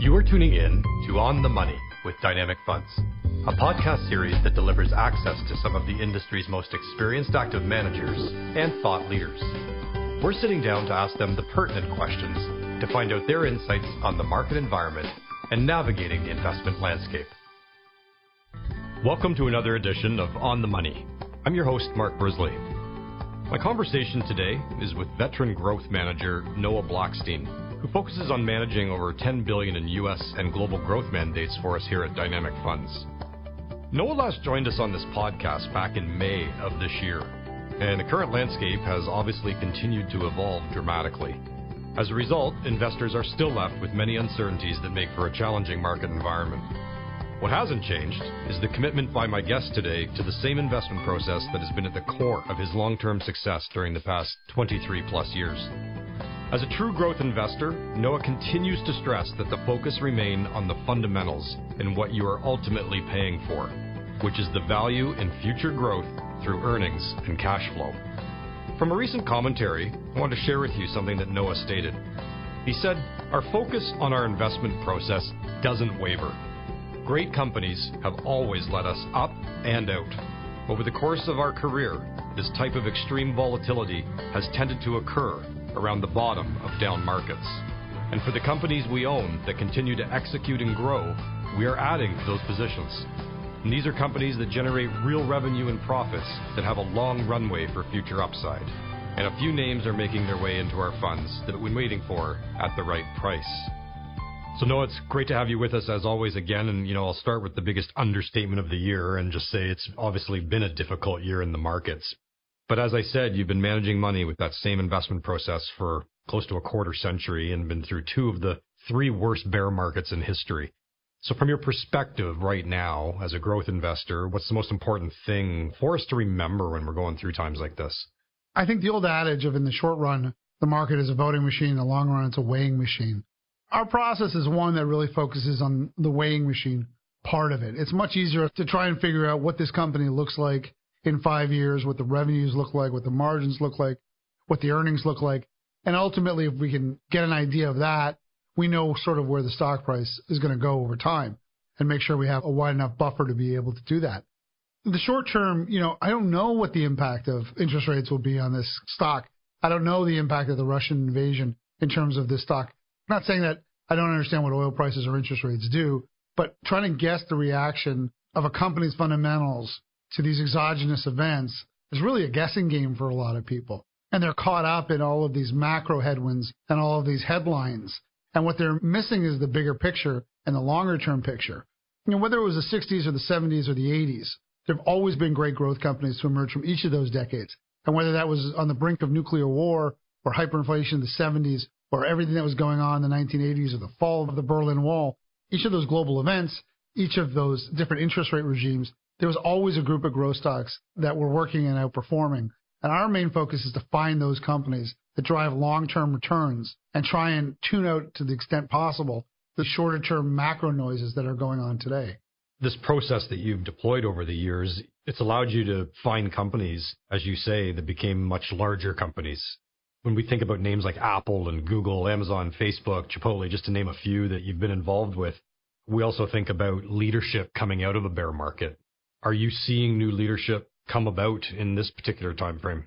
You are tuning in to On the Money with Dynamic Funds, a podcast series that delivers access to some of the industry's most experienced active managers and thought leaders. We're sitting down to ask them the pertinent questions to find out their insights on the market environment and navigating the investment landscape. Welcome to another edition of On the Money. I'm your host, Mark Brisley. My conversation today is with veteran growth manager Noah Blackstein, who focuses on managing over 10 billion in US and global growth mandates for us here at Dynamic Funds. Noah last joined us on this podcast back in May of this year, and the current landscape has obviously continued to evolve dramatically. As a result, investors are still left with many uncertainties that make for a challenging market environment. What hasn't changed is the commitment by my guest today to the same investment process that has been at the core of his long-term success during the past 23 plus years. As a true growth investor, Noah continues to stress that the focus remain on the fundamentals and what you are ultimately paying for, which is the value in future growth through earnings and cash flow. From a recent commentary, I want to share with you something that Noah stated. He said, Our focus on our investment process doesn't waver. Great companies have always led us up and out. Over the course of our career, this type of extreme volatility has tended to occur around the bottom of down markets. And for the companies we own that continue to execute and grow, we are adding to those positions. These are companies that generate real revenue and profits that have a long runway for future upside. And a few names are making their way into our funds that we've been waiting for at the right price. So Noah, it's great to have you with us as always again. And, you know, I'll start with the biggest understatement of the year and just say it's obviously been a difficult year in the markets. But as I said, you've been managing money with that same investment process for close to a quarter century and been through two of the three worst bear markets in history. So from your perspective right now as a growth investor, what's the most important thing for us to remember when we're going through times like this? I think the old adage of in the short run, the market is a voting machine, in the long run, it's a weighing machine. Our process is one that really focuses on the weighing machine part of it. It's much easier to try and figure out what this company looks like in five years, what the revenues look like, what the margins look like, what the earnings look like. And ultimately, if we can get an idea of that, we know sort of where the stock price is going to go over time and make sure we have a wide enough buffer to be able to do that. In the short term, you know, I don't know what the impact of interest rates will be on this stock. I don't know the impact of the Russian invasion in terms of this stock. I'm not saying that I don't understand what oil prices or interest rates do, but trying to guess the reaction of a company's fundamentals to these exogenous events is really a guessing game for a lot of people. And they're caught up in all of these macro headwinds and all of these headlines. And what they're missing is the bigger picture and the longer term picture. You know, whether it was the 60s or the 70s or the 80s, there have always been great growth companies to emerge from each of those decades. And whether that was on the brink of nuclear war or hyperinflation in the 70s or everything that was going on in the 1980s or the fall of the Berlin Wall, each of those global events, each of those different interest rate regimes, there was always a group of growth stocks that were working and outperforming. And our main focus is to find those companies that drive long-term returns and try and tune out to the extent possible the shorter-term macro noises that are going on today. This process that you've deployed over the years, it's allowed you to find companies, as you say, that became much larger companies when we think about names like Apple and Google, Amazon, Facebook, Chipotle, just to name a few that you've been involved with, we also think about leadership coming out of a bear market. Are you seeing new leadership come about in this particular time frame?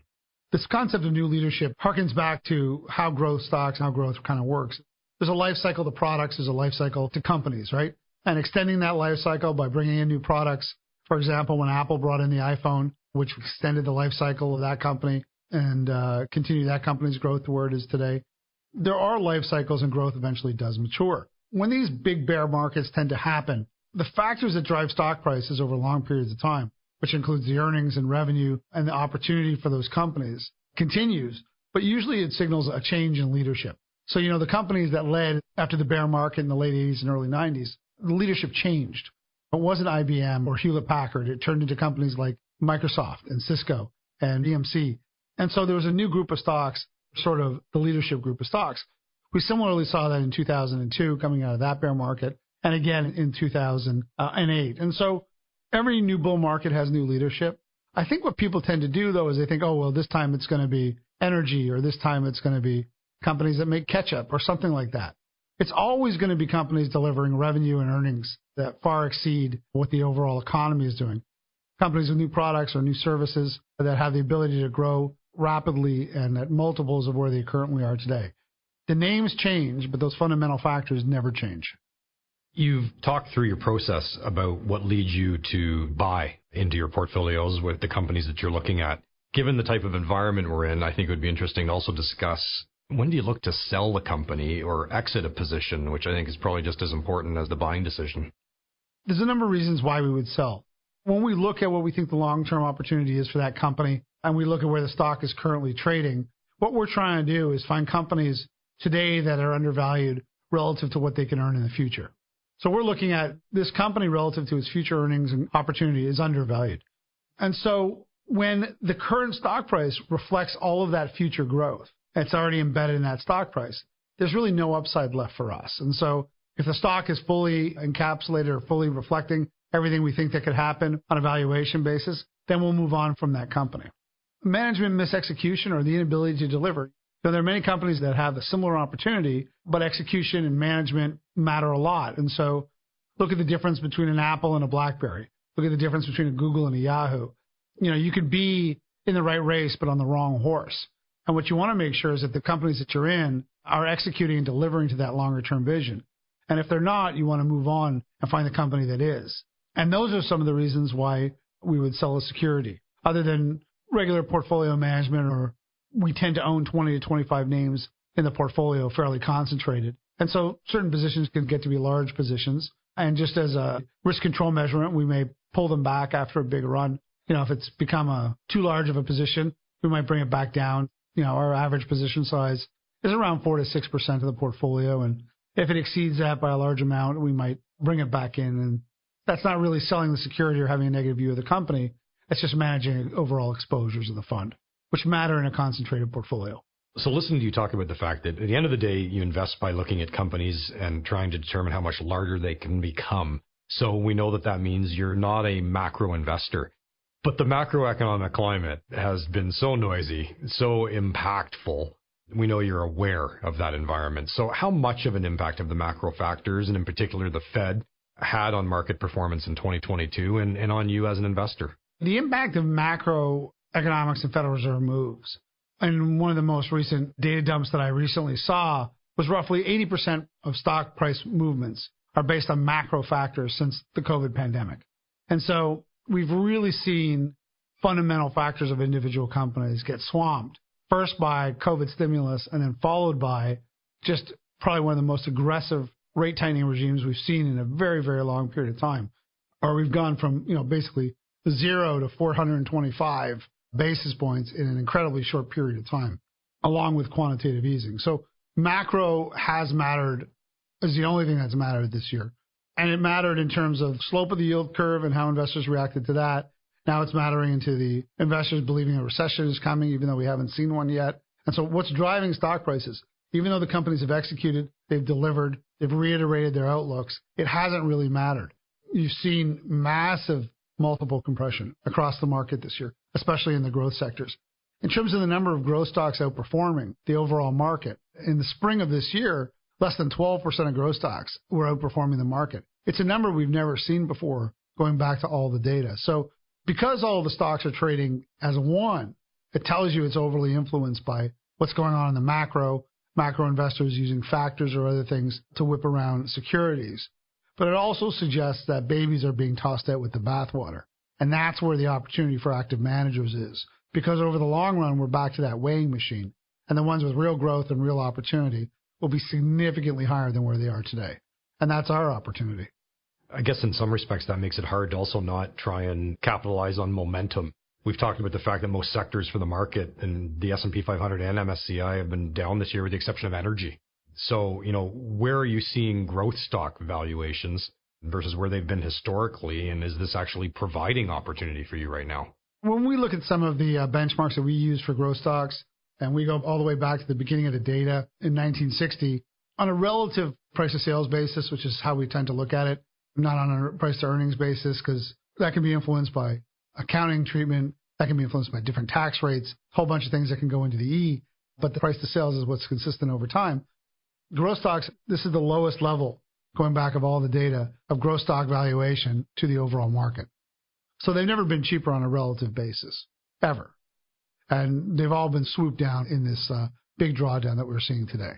This concept of new leadership harkens back to how growth stocks, how growth kind of works. There's a life cycle to products, there's a life cycle to companies, right? And extending that life cycle by bringing in new products. For example, when Apple brought in the iPhone, which extended the life cycle of that company, and uh, continue that company's growth to where it is today. There are life cycles and growth eventually does mature. When these big bear markets tend to happen, the factors that drive stock prices over long periods of time, which includes the earnings and revenue and the opportunity for those companies, continues, but usually it signals a change in leadership. So, you know, the companies that led after the bear market in the late 80s and early 90s, the leadership changed. It wasn't IBM or Hewlett Packard. It turned into companies like Microsoft and Cisco and EMC and so there was a new group of stocks, sort of the leadership group of stocks. We similarly saw that in 2002 coming out of that bear market and again in 2008. And so every new bull market has new leadership. I think what people tend to do though is they think, oh, well, this time it's going to be energy or this time it's going to be companies that make ketchup or something like that. it's always going to be companies delivering revenue and earnings that far exceed what the overall economy is doing. Companies with new products or new services that have the ability to grow rapidly and at multiples of where they currently are today. The names change, but those fundamental factors never change. You've talked through your process about what leads you to buy into your portfolios with the companies that you're looking at. Given the type of environment we're in, I think it would be interesting to also discuss when do you look to sell the company or exit a position, which I think is probably just as important as the buying decision? There's a number of reasons why we would sell. When we look at what we think the long term opportunity is for that company, and we look at where the stock is currently trading, what we're trying to do is find companies today that are undervalued relative to what they can earn in the future. So we're looking at this company relative to its future earnings and opportunity is undervalued. And so when the current stock price reflects all of that future growth, it's already embedded in that stock price, there's really no upside left for us. And so if the stock is fully encapsulated or fully reflecting everything we think that could happen on a valuation basis, then we'll move on from that company. Management misexecution or the inability to deliver. Now, there are many companies that have a similar opportunity, but execution and management matter a lot. And so look at the difference between an Apple and a BlackBerry. Look at the difference between a Google and a Yahoo. You know, you could be in the right race, but on the wrong horse. And what you want to make sure is that the companies that you're in are executing and delivering to that longer term vision. And if they're not, you want to move on and find the company that is. And those are some of the reasons why we would sell a security, other than regular portfolio management, or we tend to own 20 to 25 names in the portfolio, fairly concentrated. And so certain positions can get to be large positions. And just as a risk control measurement, we may pull them back after a big run. You know, if it's become a too large of a position, we might bring it back down. You know, our average position size is around four to six percent of the portfolio, and if it exceeds that by a large amount, we might bring it back in. And that's not really selling the security or having a negative view of the company. It's just managing overall exposures of the fund, which matter in a concentrated portfolio. So listening to you talk about the fact that at the end of the day, you invest by looking at companies and trying to determine how much larger they can become. So we know that that means you're not a macro investor. But the macroeconomic climate has been so noisy, so impactful we know you're aware of that environment. So, how much of an impact have the macro factors, and in particular the Fed, had on market performance in 2022 and, and on you as an investor? The impact of macroeconomics and Federal Reserve moves. And one of the most recent data dumps that I recently saw was roughly 80% of stock price movements are based on macro factors since the COVID pandemic. And so we've really seen fundamental factors of individual companies get swamped first by COVID stimulus and then followed by just probably one of the most aggressive rate tightening regimes we've seen in a very, very long period of time. Or we've gone from, you know, basically zero to 425 basis points in an incredibly short period of time, along with quantitative easing. So macro has mattered is the only thing that's mattered this year. And it mattered in terms of slope of the yield curve and how investors reacted to that. Now it's mattering into the investors believing a recession is coming, even though we haven't seen one yet. And so what's driving stock prices? Even though the companies have executed, they've delivered, they've reiterated their outlooks, it hasn't really mattered. You've seen massive multiple compression across the market this year, especially in the growth sectors. In terms of the number of growth stocks outperforming the overall market, in the spring of this year, less than 12% of growth stocks were outperforming the market. It's a number we've never seen before going back to all the data. So because all the stocks are trading as one, it tells you it's overly influenced by what's going on in the macro, macro investors using factors or other things to whip around securities. But it also suggests that babies are being tossed out with the bathwater. And that's where the opportunity for active managers is. Because over the long run, we're back to that weighing machine. And the ones with real growth and real opportunity will be significantly higher than where they are today. And that's our opportunity. I guess in some respects that makes it hard to also not try and capitalize on momentum. We've talked about the fact that most sectors for the market and the S&P 500 and MSCI have been down this year with the exception of energy. So, you know, where are you seeing growth stock valuations versus where they've been historically and is this actually providing opportunity for you right now? When we look at some of the uh, benchmarks that we use for growth stocks and we go all the way back to the beginning of the data in 1960 on a relative price to sales basis, which is how we tend to look at it, not on a price to earnings basis, because that can be influenced by accounting treatment, that can be influenced by different tax rates, a whole bunch of things that can go into the E. But the price to sales is what's consistent over time. Growth stocks, this is the lowest level going back of all the data of growth stock valuation to the overall market. So they've never been cheaper on a relative basis, ever. And they've all been swooped down in this uh, big drawdown that we're seeing today.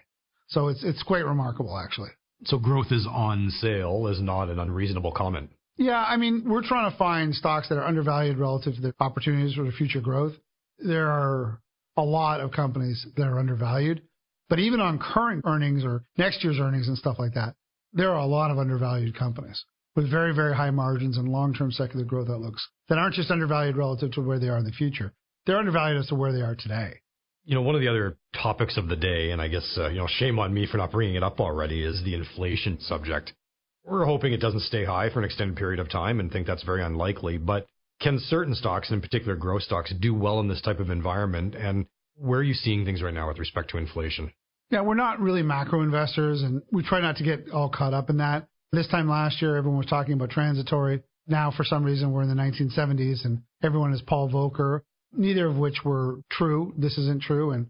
So it's it's quite remarkable, actually. So growth is on sale is not an unreasonable comment. Yeah, I mean, we're trying to find stocks that are undervalued relative to the opportunities for the future growth. There are a lot of companies that are undervalued, but even on current earnings or next year's earnings and stuff like that, there are a lot of undervalued companies with very, very high margins and long-term secular growth outlooks that aren't just undervalued relative to where they are in the future. They're undervalued as to where they are today. You know, one of the other topics of the day, and I guess, uh, you know, shame on me for not bringing it up already, is the inflation subject. We're hoping it doesn't stay high for an extended period of time and think that's very unlikely. But can certain stocks, in particular growth stocks, do well in this type of environment? And where are you seeing things right now with respect to inflation? Yeah, we're not really macro investors, and we try not to get all caught up in that. This time last year, everyone was talking about transitory. Now, for some reason, we're in the 1970s, and everyone is Paul Volcker neither of which were true. This isn't true, and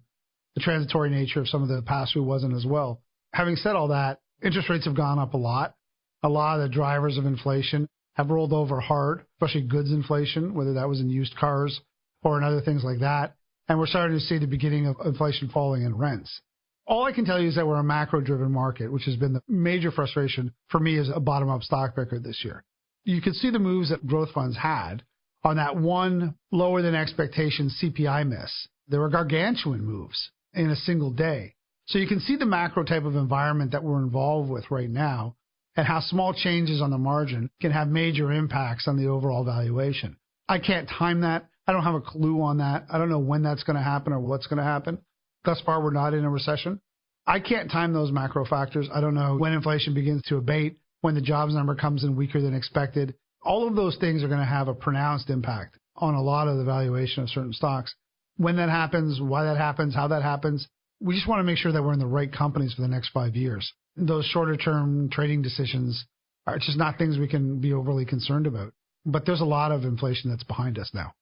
the transitory nature of some of the past through wasn't as well. Having said all that, interest rates have gone up a lot. A lot of the drivers of inflation have rolled over hard, especially goods inflation, whether that was in used cars or in other things like that. And we're starting to see the beginning of inflation falling in rents. All I can tell you is that we're a macro driven market, which has been the major frustration for me as a bottom up stock picker this year. You can see the moves that growth funds had on that one lower than expectation CPI miss. There were gargantuan moves in a single day. So you can see the macro type of environment that we're involved with right now and how small changes on the margin can have major impacts on the overall valuation. I can't time that. I don't have a clue on that. I don't know when that's going to happen or what's going to happen. Thus far, we're not in a recession. I can't time those macro factors. I don't know when inflation begins to abate, when the jobs number comes in weaker than expected, all of those things are going to have a pronounced impact on a lot of the valuation of certain stocks. When that happens, why that happens, how that happens, we just want to make sure that we're in the right companies for the next five years. Those shorter term trading decisions are just not things we can be overly concerned about. But there's a lot of inflation that's behind us now.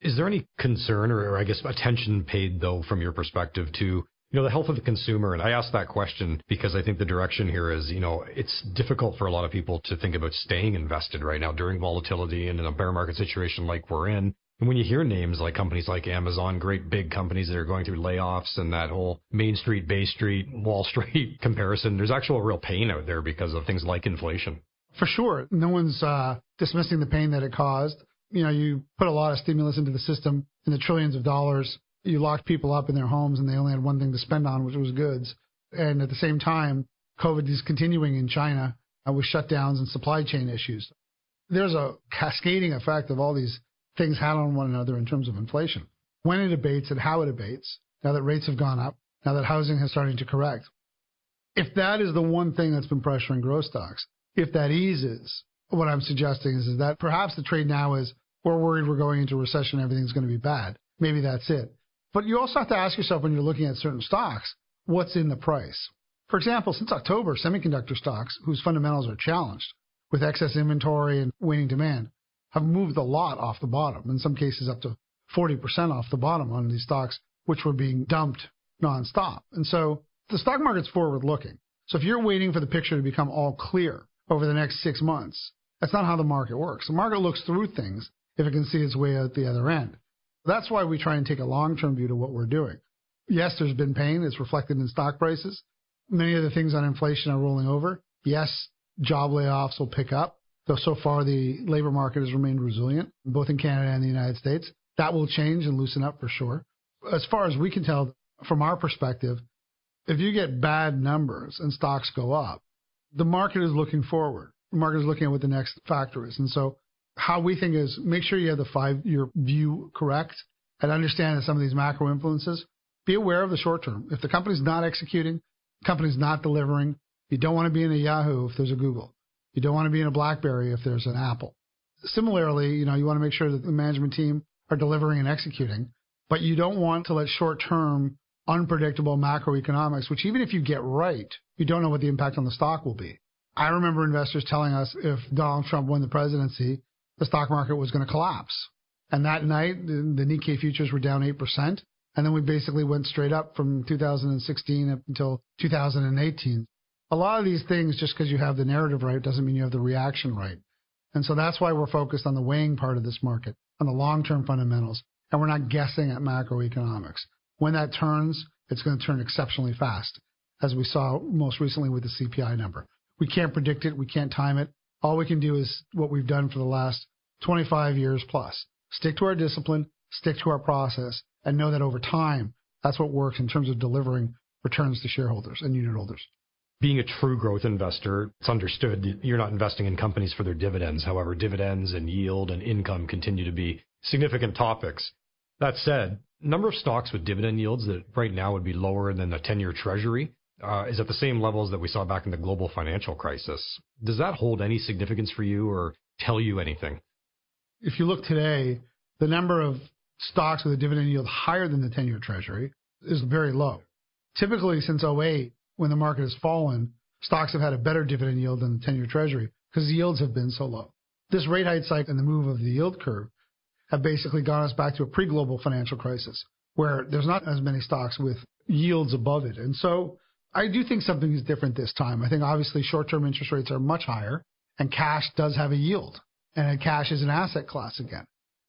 Is there any concern or, I guess attention paid though from your perspective to you know, the health of the consumer. And I ask that question because I think the direction here is, you know, it's difficult for a lot of people to think about staying invested right now during volatility and in a bear market situation like we're in. And when you hear names like companies like Amazon, great big companies that are going through layoffs and that whole Main Street, Bay Street, Wall Street comparison, there's actual real pain out there because of things like inflation. For sure. No one's uh, dismissing the pain that it caused. You know, you put a lot of stimulus into the system in the trillions of dollars you locked people up in their homes and they only had one thing to spend on, which was goods. And at the same time, COVID is continuing in China uh, with shutdowns and supply chain issues. There's a cascading effect of all these things had on one another in terms of inflation. When it abates and how it abates, now that rates have gone up, now that housing is starting to correct. If that is the one thing that's been pressuring growth stocks, if that eases, what I'm suggesting is, is that perhaps the trade now is we're worried we're going into recession, everything's going to be bad. Maybe that's it. But you also have to ask yourself when you're looking at certain stocks, what's in the price? For example, since October, semiconductor stocks, whose fundamentals are challenged with excess inventory and waning demand, have moved a lot off the bottom, in some cases up to 40% off the bottom on these stocks, which were being dumped nonstop. And so the stock market's forward looking. So if you're waiting for the picture to become all clear over the next six months, that's not how the market works. The market looks through things if it can see its way out the other end. That's why we try and take a long term view to what we're doing. Yes, there's been pain. It's reflected in stock prices. Many of the things on inflation are rolling over. Yes, job layoffs will pick up, though so far the labor market has remained resilient, both in Canada and the United States. That will change and loosen up for sure. As far as we can tell from our perspective, if you get bad numbers and stocks go up, the market is looking forward. The market is looking at what the next factor is. And so how we think is make sure you have the five year view correct and understand that some of these macro influences. Be aware of the short term. If the company's not executing, company's not delivering, you don't want to be in a Yahoo if there's a Google. You don't want to be in a BlackBerry if there's an Apple. Similarly, you know, you want to make sure that the management team are delivering and executing, but you don't want to let short term unpredictable macroeconomics, which even if you get right, you don't know what the impact on the stock will be. I remember investors telling us if Donald Trump won the presidency, the stock market was going to collapse. And that night, the Nikkei futures were down 8%, And then we basically went straight up from 2016 up until 2018. A lot of these things, just because you have the narrative right, doesn't mean you have the reaction right. And so that's why we're focused on the weighing part of this market, on the long term fundamentals. And we're not guessing at macroeconomics. When that turns, it's going to turn exceptionally fast, as we saw most recently with the CPI number. We can't predict it. We can't time it. All we can do is what we've done for the last 25 years plus. Stick to our discipline, stick to our process, and know that over time, that's what works in terms of delivering returns to shareholders and unit holders. Being a true growth investor, it's understood that you're not investing in companies for their dividends. However, dividends and yield and income continue to be significant topics. That said, number of stocks with dividend yields that right now would be lower than the 10-year treasury uh, is at the same levels that we saw back in the global financial crisis. Does that hold any significance for you or tell you anything? If you look today, the number of stocks with a dividend yield higher than the 10-year treasury is very low. Typically, since 08, when the market has fallen, stocks have had a better dividend yield than the 10-year treasury because yields have been so low. This rate hike cycle and the move of the yield curve have basically gone us back to a pre-global financial crisis where there's not as many stocks with yields above it. And so I do think something is different this time. I think obviously short-term interest rates are much higher and cash does have a yield and cash is an asset class again.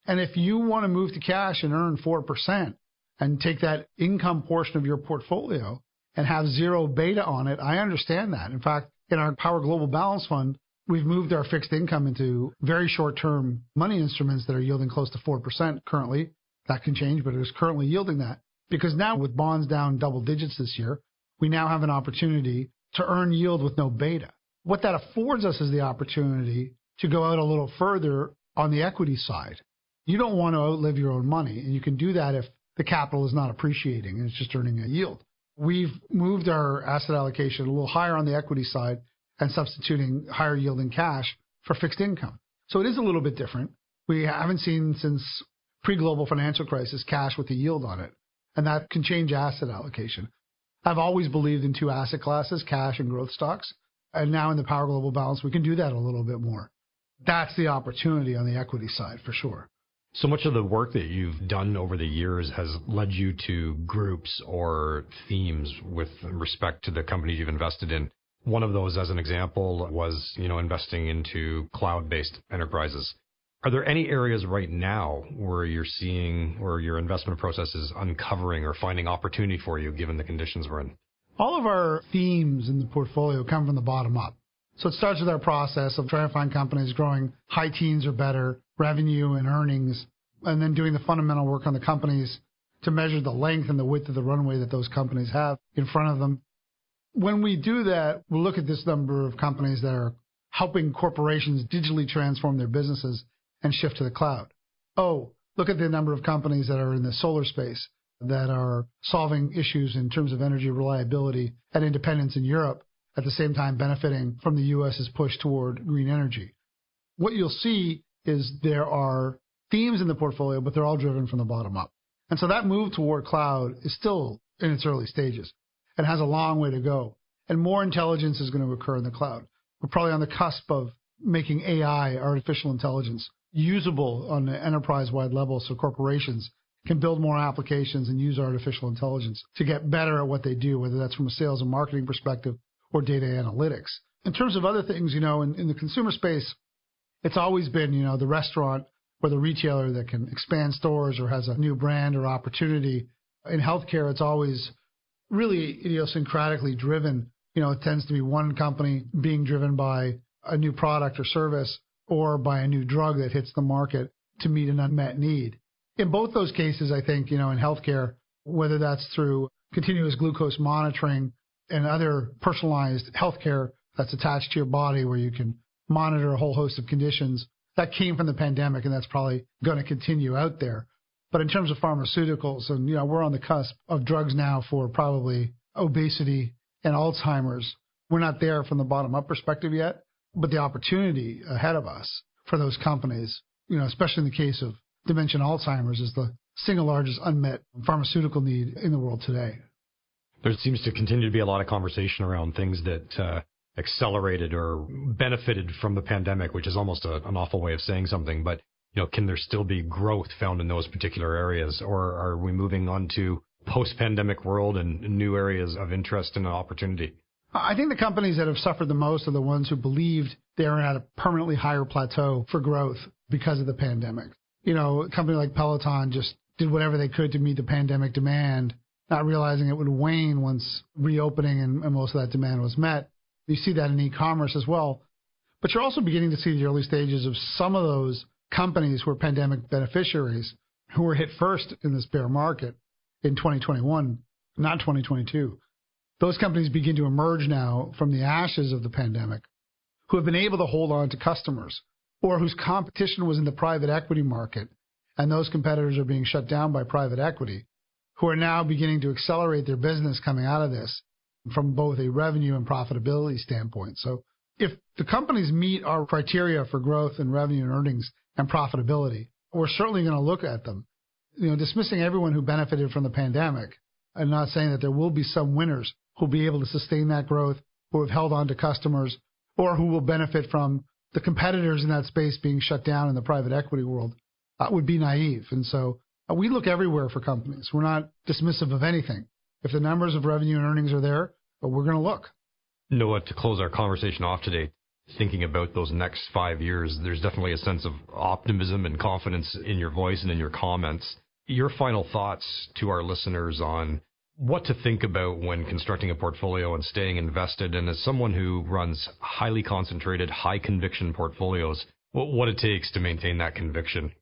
And if you want to move to cash and earn 4% and take that income portion of your portfolio and have zero beta on it, I understand that. In fact, in our Power Global Balance Fund, we've moved our fixed income into very short term money instruments that are yielding close to 4% currently. That can change, but it is currently yielding that. Because now with bonds down double digits this year, we now have an opportunity to earn yield with no beta. What that affords us is the opportunity to go out a little further on the equity side you don't want to outlive your own money, and you can do that if the capital is not appreciating and it's just earning a yield. We've moved our asset allocation a little higher on the equity side and substituting higher yielding cash for fixed income. So it is a little bit different. We haven't seen since pre-global financial crisis cash with a yield on it, and that can change asset allocation. I've always believed in two asset classes, cash and growth stocks. And now in the Power Global Balance, we can do that a little bit more. That's the opportunity on the equity side for sure. So much of the work that you've done over the years has led you to groups or themes with respect to the companies you've invested in. One of those, as an example, was you know investing into cloud-based enterprises. Are there any areas right now where you're seeing or your investment process is uncovering or finding opportunity for you given the conditions we're in? All of our themes in the portfolio come from the bottom up. So it starts with our process of trying to find companies growing high teens or better revenue and earnings, and then doing the fundamental work on the companies to measure the length and the width of the runway that those companies have in front of them. When we do that, we'll look at this number of companies that are helping corporations digitally transform their businesses and shift to the cloud. Oh, look at the number of companies that are in the solar space that are solving issues in terms of energy reliability and independence in Europe, at the same time benefiting from the U.S.'s push toward green energy. What you'll see is there are themes in the portfolio, but they're all driven from the bottom up. And so that move toward cloud is still in its early stages and has a long way to go. And more intelligence is going to occur in the cloud. We're probably on the cusp of making AI, artificial intelligence, usable on the enterprise wide level so corporations can build more applications and use artificial intelligence to get better at what they do, whether that's from a sales and marketing perspective or data analytics. In terms of other things, you know, in, in the consumer space, it's always been, you know, the restaurant or the retailer that can expand stores or has a new brand or opportunity. In healthcare, it's always really idiosyncratically driven. You know, it tends to be one company being driven by a new product or service or by a new drug that hits the market to meet an unmet need. In both those cases, I think, you know, in healthcare, whether that's through continuous glucose monitoring and other personalized healthcare that's attached to your body where you can monitor a whole host of conditions. That came from the pandemic, and that's probably going to continue out there. But in terms of pharmaceuticals, and you know, we're on the cusp of drugs now for probably obesity and Alzheimer's. We're not there from the bottom up perspective yet, but the opportunity ahead of us for those companies, you know, especially in the case of dementia Alzheimer's, is the single largest unmet pharmaceutical need in the world today. There seems to continue to be a lot of conversation around things that uh, accelerated or benefited from the pandemic, which is almost a, an awful way of saying something. But you know, can there still be growth found in those particular areas, or are we moving on to post-pandemic world and new areas of interest and opportunity? I think the companies that have suffered the most are the ones who believed they were at a permanently higher plateau for growth because of the pandemic. You know, a company like Peloton just did whatever they could to meet the pandemic demand, not realizing it would wane once reopening and, and most of that demand was met. You see that in e-commerce as well. But you're also beginning to see the early stages of some of those companies who are pandemic beneficiaries who were hit first in this bear market in 2021, not 2022. Those companies begin to emerge now from the ashes of the pandemic who have been able to hold on to customers or whose competition was in the private equity market and those competitors are being shut down by private equity who are now beginning to accelerate their business coming out of this from both a revenue and profitability standpoint. So if the companies meet our criteria for growth and revenue and earnings and profitability, we're certainly going to look at them. You know, dismissing everyone who benefited from the pandemic and not saying that there will be some winners who'll be able to sustain that growth, who have held on to customers, or who will benefit from the competitors in that space being shut down in the private equity world uh, would be naive. And so uh, we look everywhere for companies. We're not dismissive of anything. If the numbers of revenue and earnings are there, but we're going to look. Noah, to close our conversation off today, thinking about those next five years, there's definitely a sense of optimism and confidence in your voice and in your comments. Your final thoughts to our listeners on what to think about when constructing a portfolio and staying invested. And as someone who runs highly concentrated, high conviction portfolios, what it takes to maintain that conviction.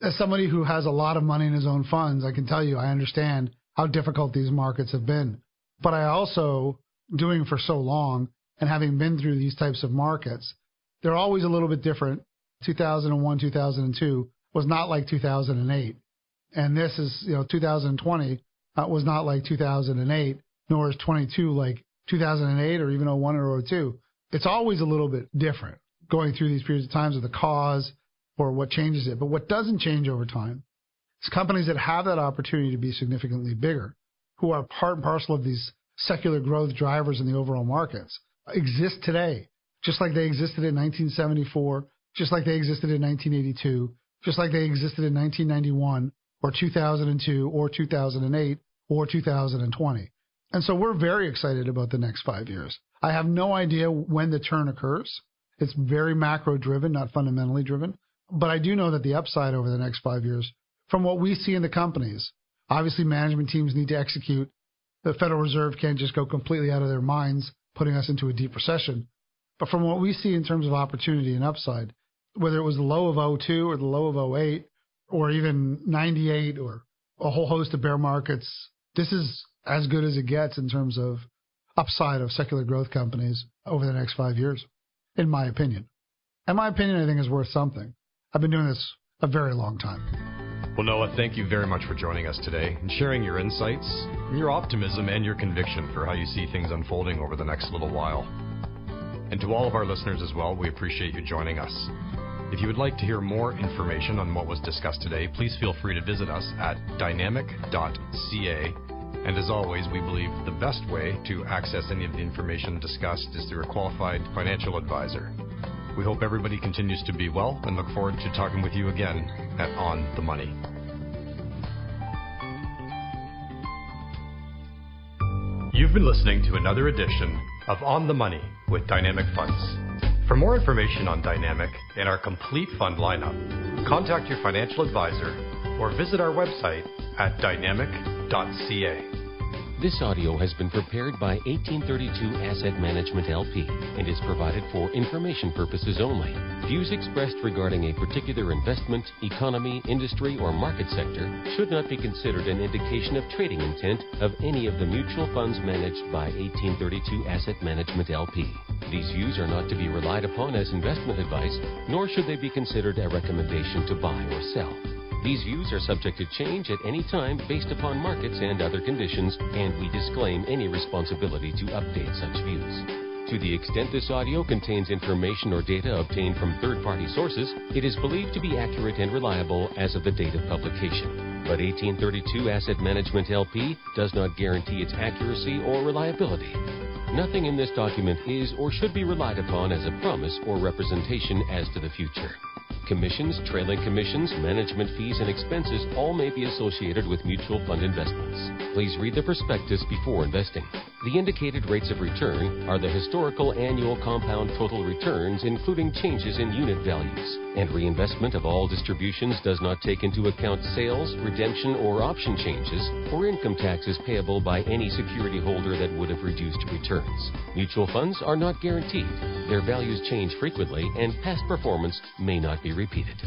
As somebody who has a lot of money in his own funds, I can tell you I understand how difficult these markets have been. But I also, doing for so long and having been through these types of markets, they're always a little bit different. 2001, 2002 was not like 2008. And this is, you know, 2020 uh, was not like 2008, nor is 22 like 2008 or even 01 or 02. It's always a little bit different going through these periods of times of the cause or what changes it. But what doesn't change over time is companies that have that opportunity to be significantly bigger who are part and parcel of these secular growth drivers in the overall markets exist today, just like they existed in 1974, just like they existed in 1982, just like they existed in 1991 or 2002 or 2008 or 2020. And so we're very excited about the next five years. I have no idea when the turn occurs. It's very macro driven, not fundamentally driven. But I do know that the upside over the next five years, from what we see in the companies, Obviously, management teams need to execute. The Federal Reserve can't just go completely out of their minds, putting us into a deep recession. But from what we see in terms of opportunity and upside, whether it was the low of 02 or the low of 08 or even 98 or a whole host of bear markets, this is as good as it gets in terms of upside of secular growth companies over the next five years, in my opinion. And my opinion, I think, is worth something. I've been doing this a very long time. Well, Noah, thank you very much for joining us today and sharing your insights, your optimism, and your conviction for how you see things unfolding over the next little while. And to all of our listeners as well, we appreciate you joining us. If you would like to hear more information on what was discussed today, please feel free to visit us at dynamic.ca. And as always, we believe the best way to access any of the information discussed is through a qualified financial advisor. We hope everybody continues to be well and look forward to talking with you again at On the Money. You've been listening to another edition of On the Money with Dynamic Funds. For more information on Dynamic and our complete fund lineup, contact your financial advisor or visit our website at dynamic.ca. This audio has been prepared by 1832 Asset Management LP and is provided for information purposes only. Views expressed regarding a particular investment, economy, industry, or market sector should not be considered an indication of trading intent of any of the mutual funds managed by 1832 Asset Management LP. These views are not to be relied upon as investment advice, nor should they be considered a recommendation to buy or sell. These views are subject to change at any time based upon markets and other conditions, and we disclaim any responsibility to update such views. To the extent this audio contains information or data obtained from third party sources, it is believed to be accurate and reliable as of the date of publication. But 1832 Asset Management LP does not guarantee its accuracy or reliability. Nothing in this document is or should be relied upon as a promise or representation as to the future. Commissions, trailing commissions, management fees, and expenses all may be associated with mutual fund investments. Please read the prospectus before investing. The indicated rates of return are the historical annual compound total returns, including changes in unit values. And reinvestment of all distributions does not take into account sales, redemption, or option changes, or income taxes payable by any security holder that would have reduced returns. Mutual funds are not guaranteed. Their values change frequently, and past performance may not be repeated.